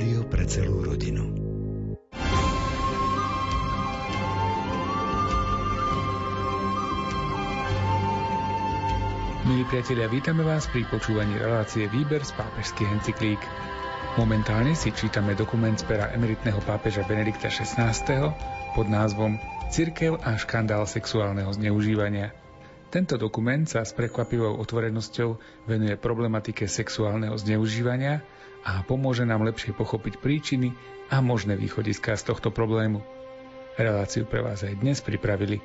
Rádio pre celú rodinu. Milí priatelia, vítame vás pri počúvaní relácie Výber z pápežských encyklík. Momentálne si čítame dokument z pera emeritného pápeža Benedikta XVI pod názvom Cirkev a škandál sexuálneho zneužívania. Tento dokument sa s prekvapivou otvorenosťou venuje problematike sexuálneho zneužívania a pomôže nám lepšie pochopiť príčiny a možné východiská z tohto problému. Reláciu pre vás aj dnes pripravili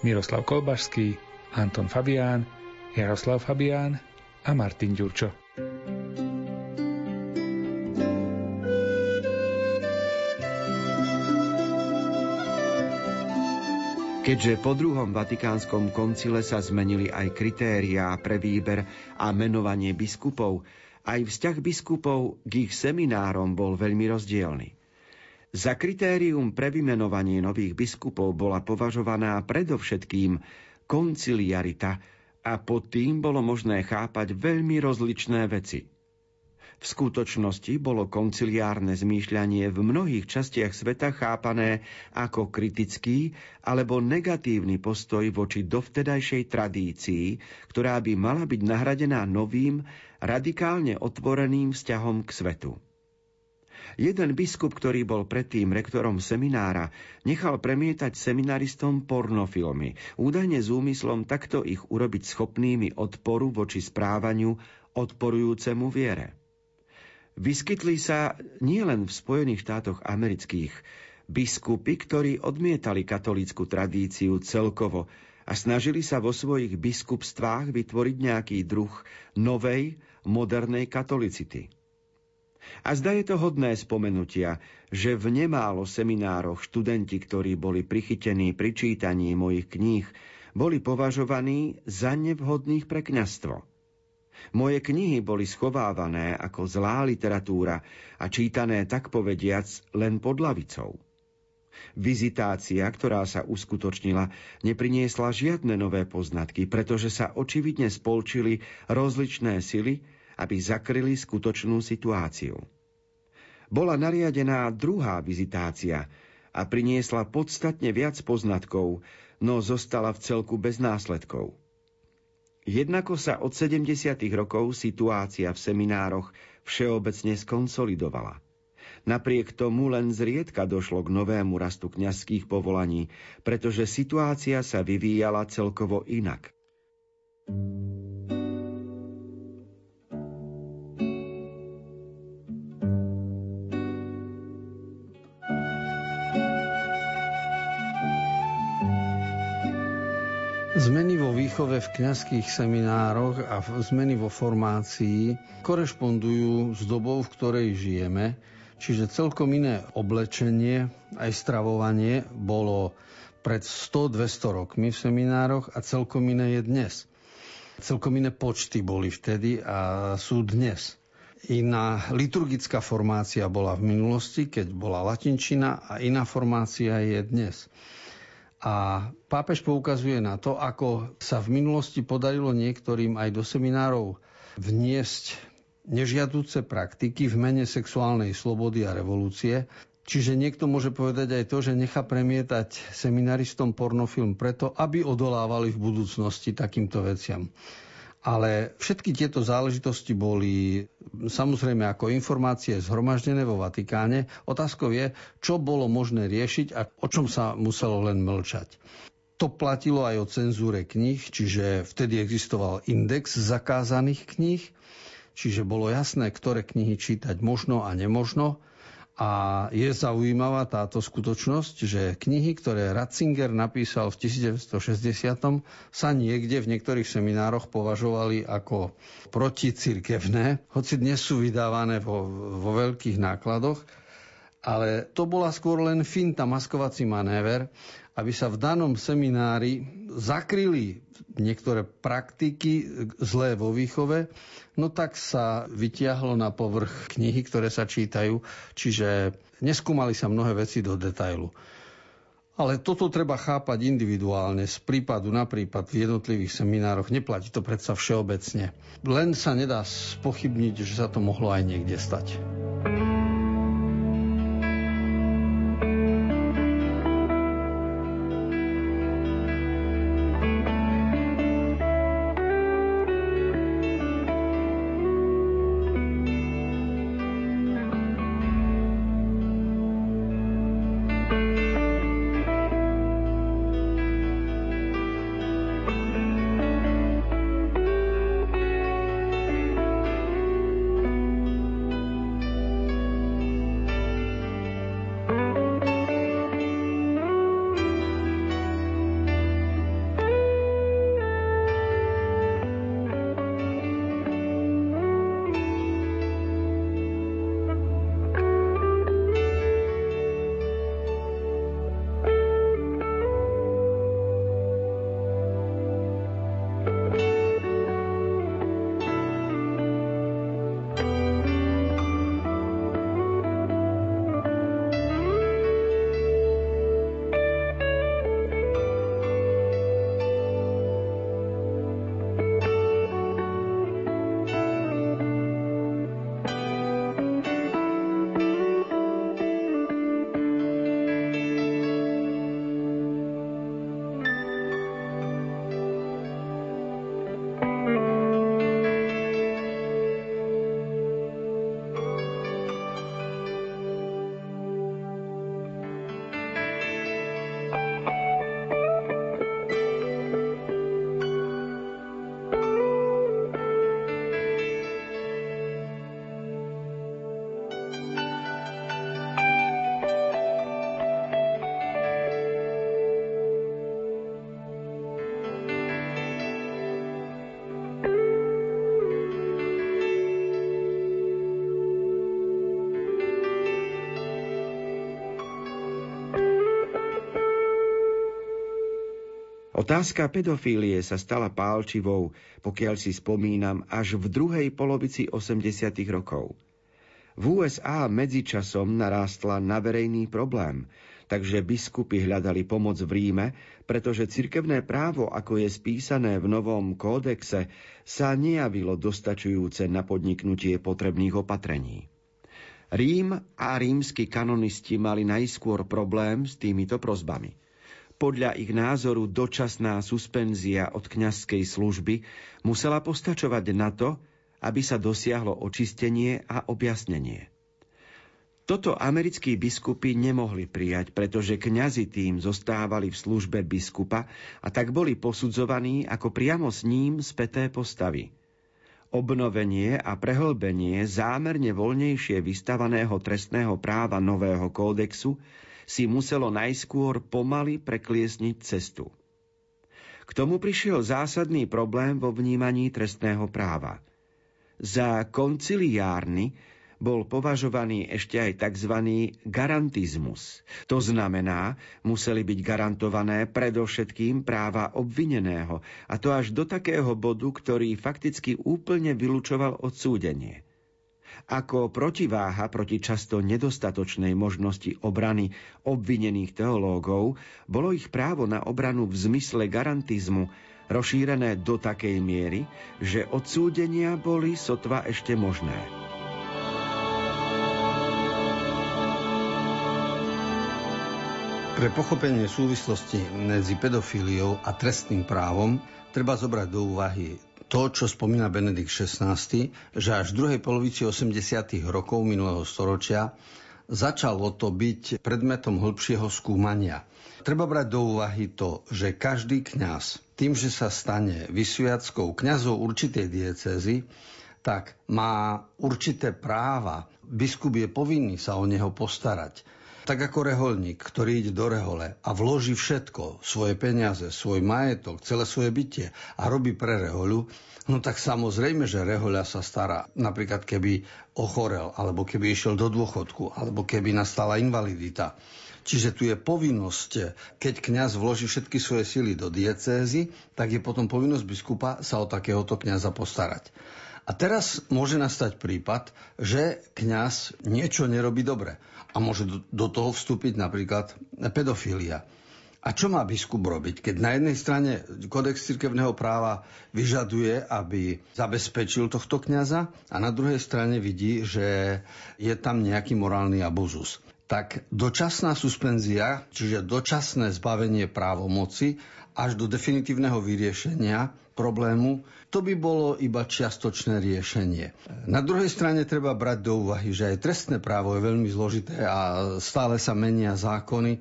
Miroslav Kolbašský, Anton Fabián, Jaroslav Fabián a Martin Ďurčo. Keďže po druhom Vatikánskom koncile sa zmenili aj kritériá pre výber a menovanie biskupov, aj vzťah biskupov k ich seminárom bol veľmi rozdielny. Za kritérium pre vymenovanie nových biskupov bola považovaná predovšetkým konciliarita, a pod tým bolo možné chápať veľmi rozličné veci. V skutočnosti bolo konciliárne zmýšľanie v mnohých častiach sveta chápané ako kritický alebo negatívny postoj voči dovtedajšej tradícii, ktorá by mala byť nahradená novým, radikálne otvoreným vzťahom k svetu. Jeden biskup, ktorý bol predtým rektorom seminára, nechal premietať seminaristom pornofilmy, údajne s úmyslom takto ich urobiť schopnými odporu voči správaniu odporujúcemu viere. Vyskytli sa nielen v Spojených štátoch amerických biskupy, ktorí odmietali katolícku tradíciu celkovo a snažili sa vo svojich biskupstvách vytvoriť nejaký druh novej, modernej katolicity. A zda je to hodné spomenutia, že v nemálo seminároch študenti, ktorí boli prichytení pri čítaní mojich kníh, boli považovaní za nevhodných pre kňastvo. Moje knihy boli schovávané ako zlá literatúra a čítané tak povediac len pod lavicou. Vizitácia, ktorá sa uskutočnila, nepriniesla žiadne nové poznatky, pretože sa očividne spolčili rozličné sily, aby zakryli skutočnú situáciu. Bola nariadená druhá vizitácia a priniesla podstatne viac poznatkov, no zostala v celku bez následkov. Jednako sa od 70. rokov situácia v seminároch všeobecne skonsolidovala. Napriek tomu len zriedka došlo k novému rastu kňazských povolaní, pretože situácia sa vyvíjala celkovo inak. Zmeny vo výchove v kňazských seminároch a zmeny vo formácii korešpondujú s dobou, v ktorej žijeme, čiže celkom iné oblečenie, aj stravovanie bolo pred 100-200 rokmi v seminároch a celkom iné je dnes. Celkom iné počty boli vtedy a sú dnes. Iná liturgická formácia bola v minulosti, keď bola latinčina a iná formácia je dnes. A pápež poukazuje na to, ako sa v minulosti podarilo niektorým aj do seminárov vniesť nežiaduce praktiky v mene sexuálnej slobody a revolúcie. Čiže niekto môže povedať aj to, že nechá premietať seminaristom pornofilm preto, aby odolávali v budúcnosti takýmto veciam. Ale všetky tieto záležitosti boli samozrejme ako informácie zhromaždené vo Vatikáne. Otázkou je, čo bolo možné riešiť a o čom sa muselo len mlčať. To platilo aj o cenzúre kníh, čiže vtedy existoval index zakázaných kníh, čiže bolo jasné, ktoré knihy čítať možno a nemožno a je zaujímavá táto skutočnosť, že knihy, ktoré Ratzinger napísal v 1960 sa niekde v niektorých seminároch považovali ako proticirkevné, hoci dnes sú vydávané vo, vo veľkých nákladoch. Ale to bola skôr len finta, maskovací manéver, aby sa v danom seminári zakryli niektoré praktiky zlé vo výchove, no tak sa vytiahlo na povrch knihy, ktoré sa čítajú, čiže neskúmali sa mnohé veci do detailu. Ale toto treba chápať individuálne, z prípadu na prípad v jednotlivých seminároch. Neplatí to predsa všeobecne. Len sa nedá spochybniť, že sa to mohlo aj niekde stať. Otázka pedofílie sa stala pálčivou, pokiaľ si spomínam, až v druhej polovici 80. rokov. V USA medzičasom narástla na verejný problém, takže biskupy hľadali pomoc v Ríme, pretože cirkevné právo, ako je spísané v novom kódexe, sa nejavilo dostačujúce na podniknutie potrebných opatrení. Rím a rímsky kanonisti mali najskôr problém s týmito prozbami. Podľa ich názoru dočasná suspenzia od kňazskej služby musela postačovať na to, aby sa dosiahlo očistenie a objasnenie. Toto americkí biskupy nemohli prijať, pretože kňazi tým zostávali v službe biskupa a tak boli posudzovaní ako priamo s ním späté postavy. Obnovenie a prehlbenie zámerne voľnejšie vystavaného trestného práva nového kódexu si muselo najskôr pomaly prekliesniť cestu. K tomu prišiel zásadný problém vo vnímaní trestného práva. Za konciliárny bol považovaný ešte aj tzv. garantizmus. To znamená, museli byť garantované predovšetkým práva obvineného, a to až do takého bodu, ktorý fakticky úplne vylúčoval odsúdenie. Ako protiváha proti často nedostatočnej možnosti obrany obvinených teológov bolo ich právo na obranu v zmysle garantizmu rozšírené do takej miery, že odsúdenia boli sotva ešte možné. Pre pochopenie súvislosti medzi pedofíliou a trestným právom treba zobrať do úvahy to, čo spomína Benedikt XVI, že až v druhej polovici 80. rokov minulého storočia začalo to byť predmetom hĺbšieho skúmania. Treba brať do úvahy to, že každý kňaz tým, že sa stane vysviackou kňazov určitej diecezy, tak má určité práva. Biskup je povinný sa o neho postarať tak ako reholník, ktorý ide do rehole a vloží všetko, svoje peniaze, svoj majetok, celé svoje bytie a robí pre rehoľu, no tak samozrejme, že rehoľa sa stará. Napríklad keby ochorel, alebo keby išiel do dôchodku, alebo keby nastala invalidita. Čiže tu je povinnosť, keď kňaz vloží všetky svoje sily do diecézy, tak je potom povinnosť biskupa sa o takéhoto kňaza postarať. A teraz môže nastať prípad, že kňaz niečo nerobí dobre a môže do, do toho vstúpiť napríklad pedofília. A čo má biskup robiť, keď na jednej strane kodex cirkevného práva vyžaduje, aby zabezpečil tohto kňaza a na druhej strane vidí, že je tam nejaký morálny abuzus. Tak dočasná suspenzia, čiže dočasné zbavenie právomoci až do definitívneho vyriešenia problému, to by bolo iba čiastočné riešenie. Na druhej strane treba brať do úvahy, že aj trestné právo je veľmi zložité a stále sa menia zákony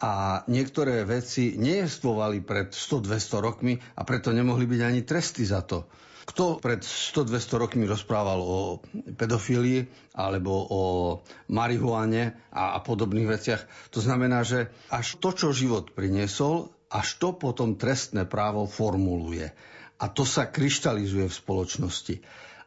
a niektoré veci nejestvovali pred 100-200 rokmi a preto nemohli byť ani tresty za to. Kto pred 100-200 rokmi rozprával o pedofílii alebo o marihuane a, a podobných veciach? To znamená, že až to, čo život priniesol, až to potom trestné právo formuluje. A to sa kryštalizuje v spoločnosti.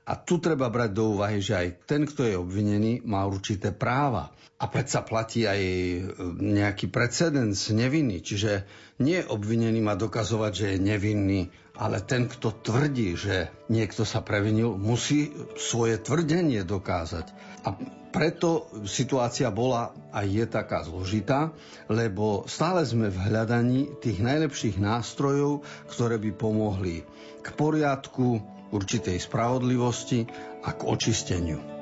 A tu treba brať do úvahy, že aj ten, kto je obvinený, má určité práva. A predsa platí aj e, nejaký precedens neviny. Čiže nie obvinený má dokazovať, že je nevinný, ale ten, kto tvrdí, že niekto sa previnil, musí svoje tvrdenie dokázať. A preto situácia bola a je taká zložitá, lebo stále sme v hľadaní tých najlepších nástrojov, ktoré by pomohli k poriadku, určitej spravodlivosti a k očisteniu.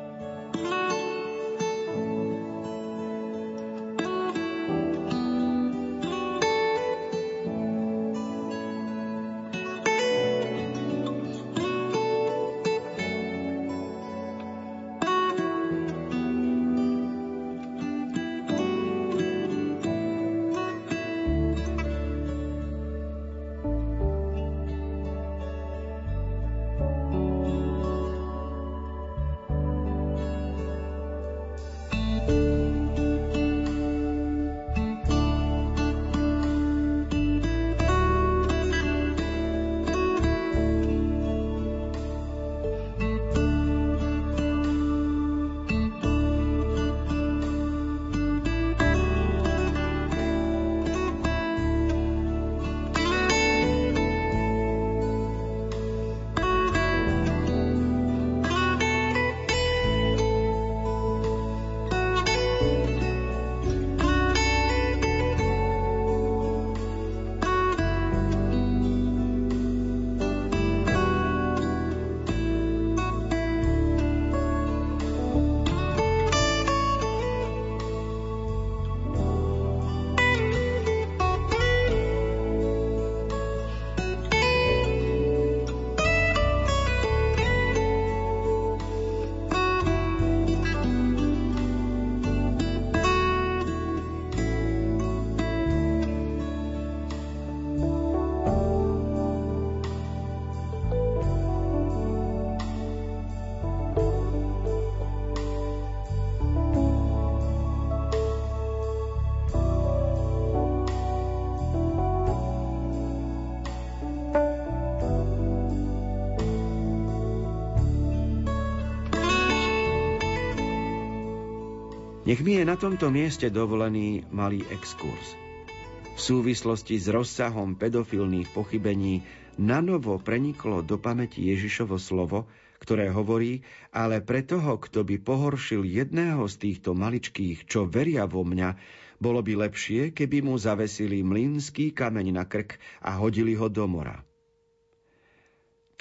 Nech mi je na tomto mieste dovolený malý exkurs. V súvislosti s rozsahom pedofilných pochybení nanovo preniklo do pamäti Ježišovo slovo, ktoré hovorí, ale pre toho, kto by pohoršil jedného z týchto maličkých, čo veria vo mňa, bolo by lepšie, keby mu zavesili mlynský kameň na krk a hodili ho do mora.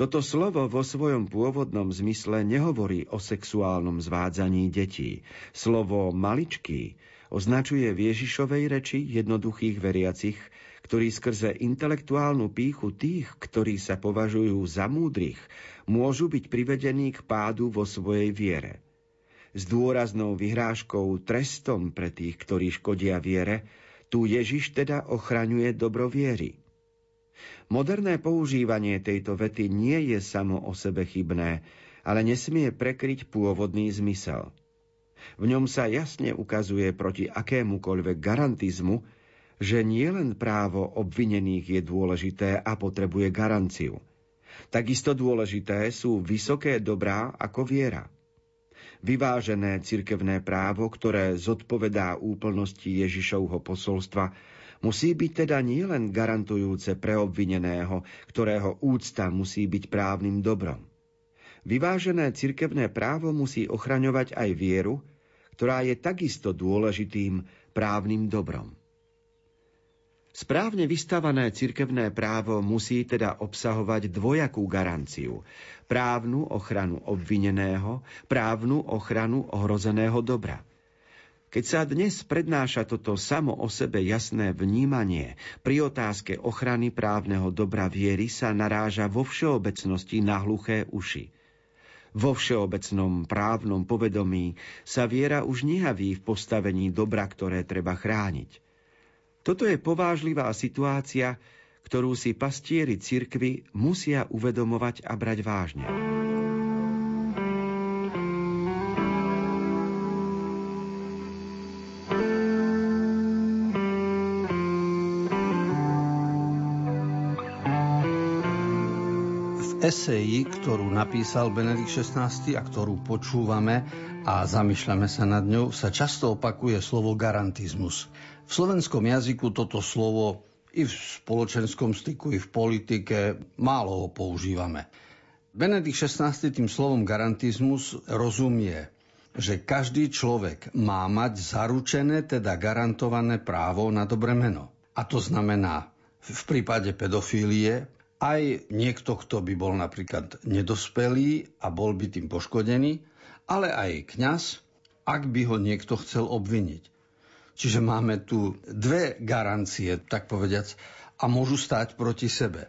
Toto slovo vo svojom pôvodnom zmysle nehovorí o sexuálnom zvádzaní detí. Slovo maličký označuje v Ježišovej reči jednoduchých veriacich, ktorí skrze intelektuálnu píchu tých, ktorí sa považujú za múdrych, môžu byť privedení k pádu vo svojej viere. S dôraznou vyhrážkou trestom pre tých, ktorí škodia viere, tu Ježiš teda ochraňuje dobro viery. Moderné používanie tejto vety nie je samo o sebe chybné, ale nesmie prekryť pôvodný zmysel. V ňom sa jasne ukazuje proti akémukoľvek garantizmu, že nielen právo obvinených je dôležité a potrebuje garanciu. Takisto dôležité sú vysoké dobrá ako viera. Vyvážené cirkevné právo, ktoré zodpovedá úplnosti Ježišovho posolstva, Musí byť teda nielen garantujúce pre obvineného, ktorého úcta musí byť právnym dobrom. Vyvážené cirkevné právo musí ochraňovať aj vieru, ktorá je takisto dôležitým právnym dobrom. Správne vystavané cirkevné právo musí teda obsahovať dvojakú garanciu. Právnu ochranu obvineného, právnu ochranu ohrozeného dobra. Keď sa dnes prednáša toto samo o sebe jasné vnímanie, pri otázke ochrany právneho dobra viery sa naráža vo všeobecnosti na hluché uši. Vo všeobecnom právnom povedomí sa viera už nehaví v postavení dobra, ktoré treba chrániť. Toto je povážlivá situácia, ktorú si pastieri cirkvy musia uvedomovať a brať vážne. Eseji, ktorú napísal Benedikt XVI a ktorú počúvame a zamýšľame sa nad ňou, sa často opakuje slovo garantizmus. V slovenskom jazyku toto slovo i v spoločenskom styku, i v politike málo ho používame. Benedikt XVI tým slovom garantizmus rozumie, že každý človek má mať zaručené, teda garantované právo na dobré meno. A to znamená v prípade pedofílie aj niekto, kto by bol napríklad nedospelý a bol by tým poškodený, ale aj kňaz, ak by ho niekto chcel obviniť. Čiže máme tu dve garancie, tak povediac, a môžu stať proti sebe.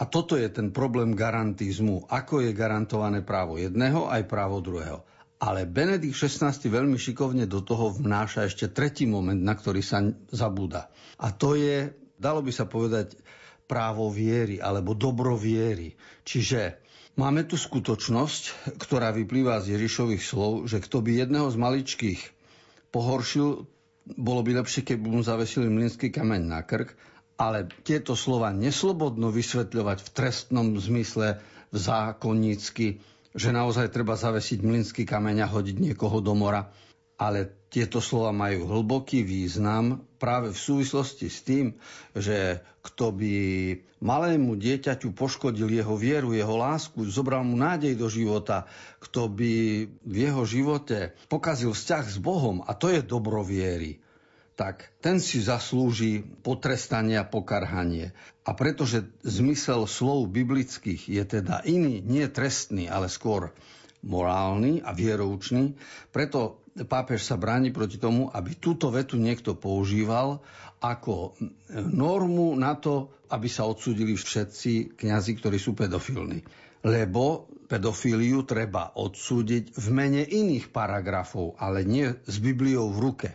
A toto je ten problém garantizmu, ako je garantované právo jedného aj právo druhého. Ale Benedikt XVI veľmi šikovne do toho vnáša ešte tretí moment, na ktorý sa zabúda. A to je, dalo by sa povedať, právo viery alebo dobro viery. Čiže máme tu skutočnosť, ktorá vyplýva z Ježišových slov, že kto by jedného z maličkých pohoršil, bolo by lepšie, keby mu zavesili mlynský kameň na krk, ale tieto slova neslobodno vysvetľovať v trestnom zmysle, v zákonnícky, že naozaj treba zavesiť mlynský kameň a hodiť niekoho do mora ale tieto slova majú hlboký význam práve v súvislosti s tým, že kto by malému dieťaťu poškodil jeho vieru, jeho lásku, zobral mu nádej do života, kto by v jeho živote pokazil vzťah s Bohom, a to je dobro viery, tak ten si zaslúži potrestanie a pokarhanie. A pretože zmysel slov biblických je teda iný, nie trestný, ale skôr morálny a vieroučný, preto pápež sa bráni proti tomu, aby túto vetu niekto používal ako normu na to, aby sa odsudili všetci kňazi, ktorí sú pedofilní. Lebo pedofíliu treba odsúdiť v mene iných paragrafov, ale nie s Bibliou v ruke.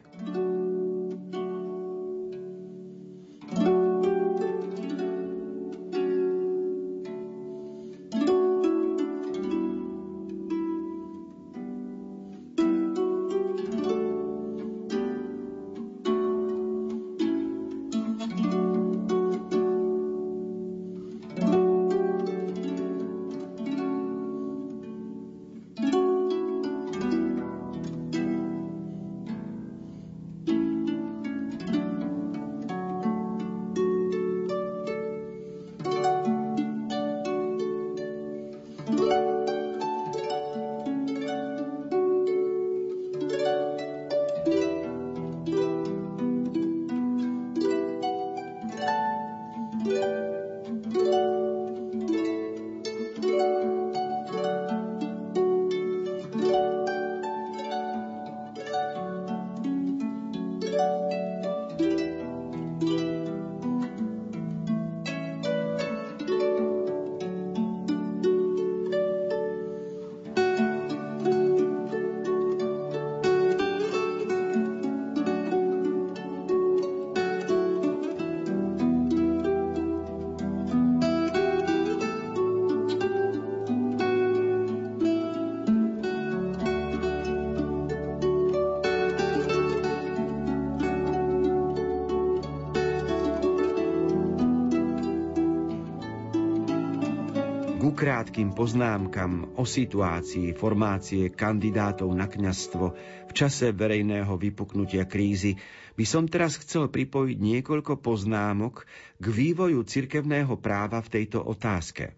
krátkým poznámkam o situácii formácie kandidátov na kňastvo v čase verejného vypuknutia krízy by som teraz chcel pripojiť niekoľko poznámok k vývoju cirkevného práva v tejto otázke.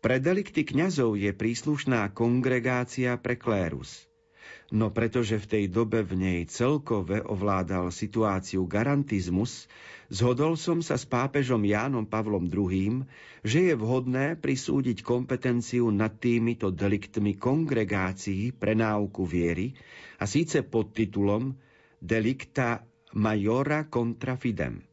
Pre delikty kňazov je príslušná kongregácia pre klérus. No pretože v tej dobe v nej celkove ovládal situáciu garantizmus, Zhodol som sa s pápežom Jánom Pavlom II, že je vhodné prisúdiť kompetenciu nad týmito deliktmi kongregácií pre náuku viery a síce pod titulom Delicta Majora contra Fidem.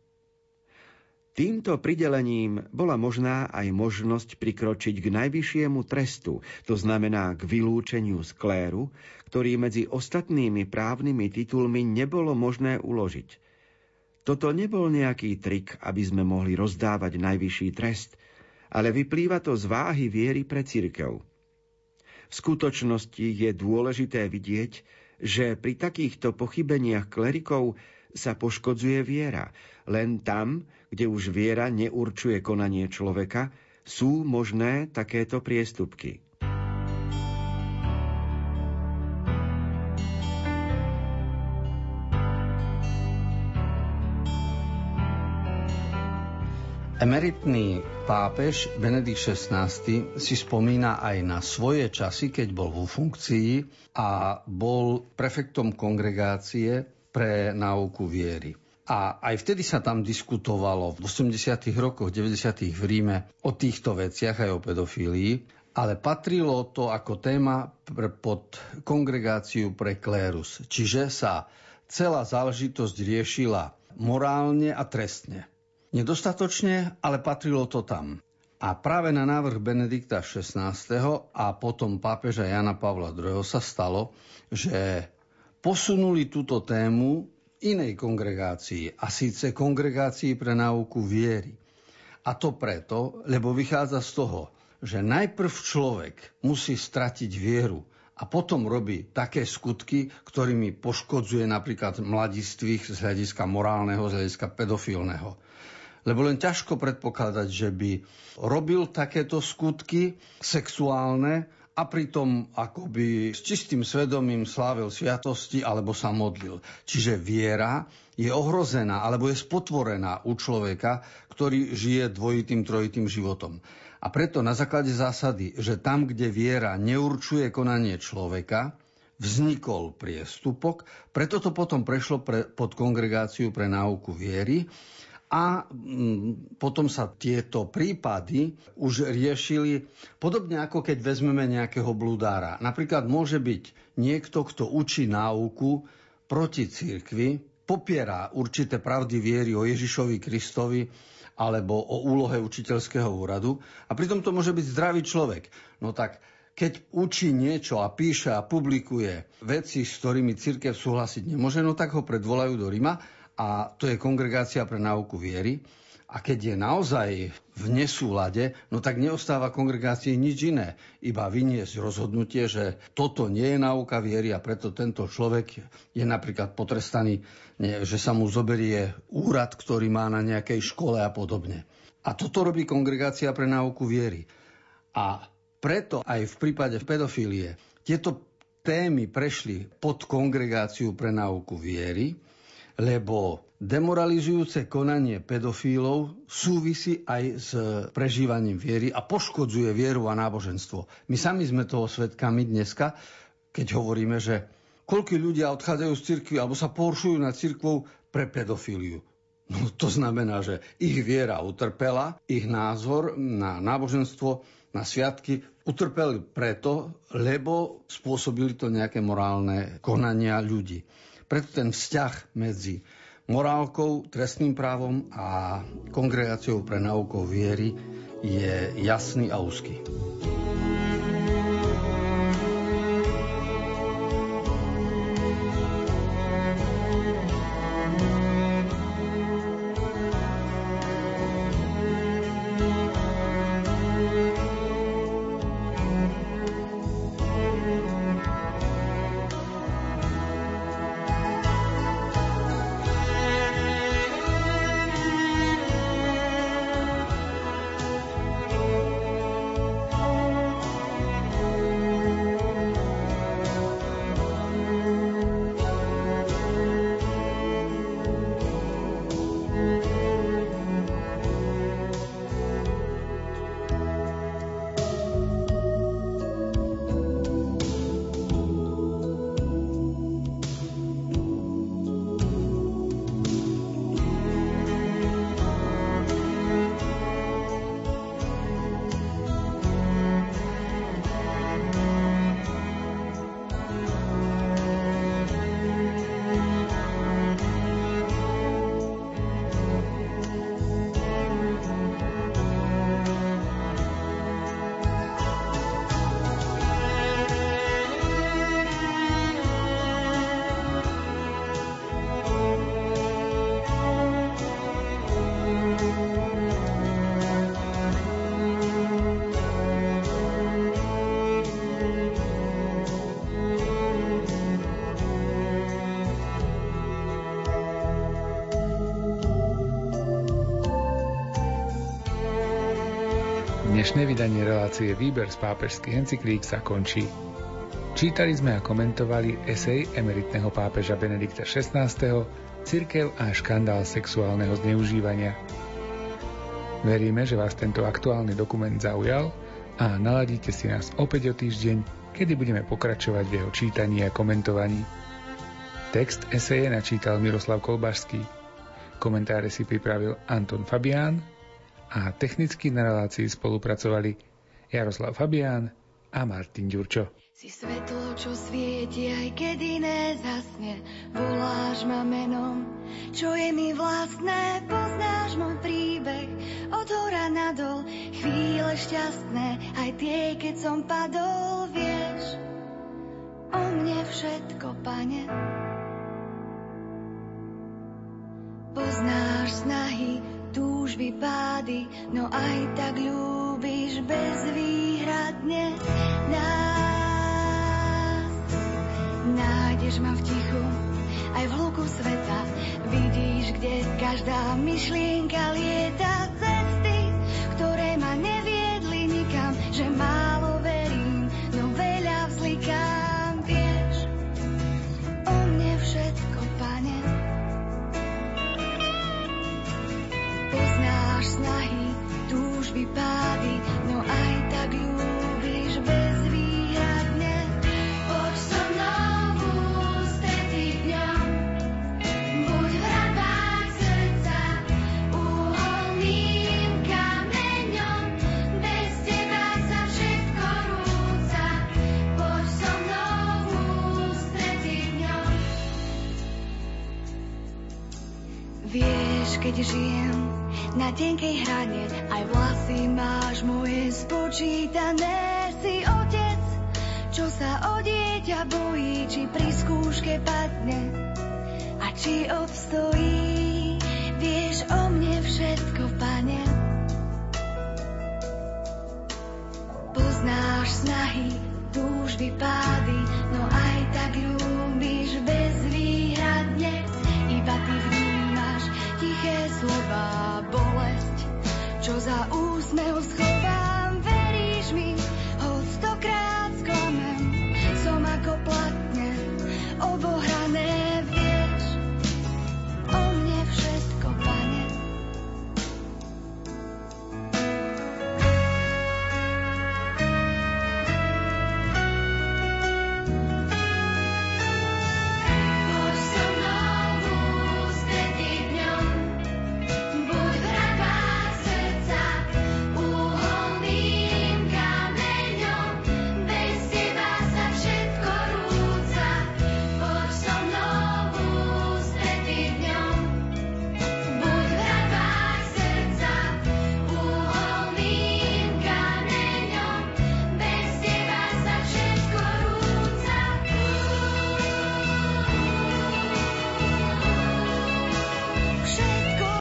Týmto pridelením bola možná aj možnosť prikročiť k najvyššiemu trestu, to znamená k vylúčeniu skléru, ktorý medzi ostatnými právnymi titulmi nebolo možné uložiť – toto nebol nejaký trik, aby sme mohli rozdávať najvyšší trest, ale vyplýva to z váhy viery pre církev. V skutočnosti je dôležité vidieť, že pri takýchto pochybeniach klerikov sa poškodzuje viera. Len tam, kde už viera neurčuje konanie človeka, sú možné takéto priestupky. Emeritný pápež Benedikt XVI si spomína aj na svoje časy, keď bol vo funkcii a bol prefektom kongregácie pre náuku viery. A aj vtedy sa tam diskutovalo v 80. rokoch, 90. v Ríme o týchto veciach aj o pedofílii, ale patrilo to ako téma pod kongregáciu pre klérus. Čiže sa celá záležitosť riešila morálne a trestne. Nedostatočne, ale patrilo to tam. A práve na návrh Benedikta XVI. a potom pápeža Jana Pavla II. sa stalo, že posunuli túto tému inej kongregácii, a síce kongregácii pre náuku viery. A to preto, lebo vychádza z toho, že najprv človek musí stratiť vieru a potom robí také skutky, ktorými poškodzuje napríklad mladistvých z hľadiska morálneho, z hľadiska pedofilného. Lebo len ťažko predpokladať, že by robil takéto skutky sexuálne a pritom akoby s čistým svedomím slávil sviatosti alebo sa modlil. Čiže viera je ohrozená alebo je spotvorená u človeka, ktorý žije dvojitým, trojitým životom. A preto na základe zásady, že tam, kde viera neurčuje konanie človeka, vznikol priestupok, preto to potom prešlo pre, pod kongregáciu pre náuku viery a mm, potom sa tieto prípady už riešili podobne ako keď vezmeme nejakého blúdára. Napríklad môže byť niekto, kto učí náuku proti cirkvi, popiera určité pravdy viery o Ježišovi Kristovi alebo o úlohe učiteľského úradu a pritom to môže byť zdravý človek. No tak keď učí niečo a píše a publikuje veci, s ktorými církev súhlasiť nemôže, no tak ho predvolajú do Rima a to je kongregácia pre náuku viery. A keď je naozaj v nesúlade, no tak neostáva kongregácii nič iné. Iba vyniesť rozhodnutie, že toto nie je náuka viery a preto tento človek je napríklad potrestaný, že sa mu zoberie úrad, ktorý má na nejakej škole a podobne. A toto robí kongregácia pre náuku viery. A preto aj v prípade pedofílie tieto témy prešli pod kongregáciu pre náuku viery, lebo demoralizujúce konanie pedofílov súvisí aj s prežívaním viery a poškodzuje vieru a náboženstvo. My sami sme toho svetkami dneska, keď hovoríme, že koľko ľudia odchádzajú z cirkvi alebo sa poršujú na cirkvou pre pedofíliu. No to znamená, že ich viera utrpela, ich názor na náboženstvo, na sviatky utrpeli preto, lebo spôsobili to nejaké morálne konania ľudí. Preto ten vzťah medzi morálkou, trestným právom a kongregáciou pre naukov viery je jasný a úzky. Dnešné vydanie relácie Výber z pápežských encyklík sa končí. Čítali sme a komentovali esej emeritného pápeža Benedikta XVI. Cirkev a škandál sexuálneho zneužívania. Veríme, že vás tento aktuálny dokument zaujal a naladíte si nás opäť o týždeň, kedy budeme pokračovať v jeho čítaní a komentovaní. Text eseje načítal Miroslav Kolbašský. Komentáre si pripravil Anton Fabián a technicky na relácii spolupracovali Jaroslav Fabián a Martin Ďurčo. Si svetlo, čo svieti, aj keď iné zasne, voláš ma menom, čo je mi vlastné, poznáš môj príbeh, od hora nadol, chvíle šťastné, aj tie, keď som padol, vieš, o mne všetko, pane. Poznáš snahy, túžby, pády, no aj tak ľúbiš bezvýhradne nás. Nájdeš ma v tichu, aj v hluku sveta, vidíš, kde každá myšlienka lieta tenkej hrane, aj vlasy máš moje spočítané. Si otec, čo sa o dieťa bojí, či pri skúške padne a či obstojí.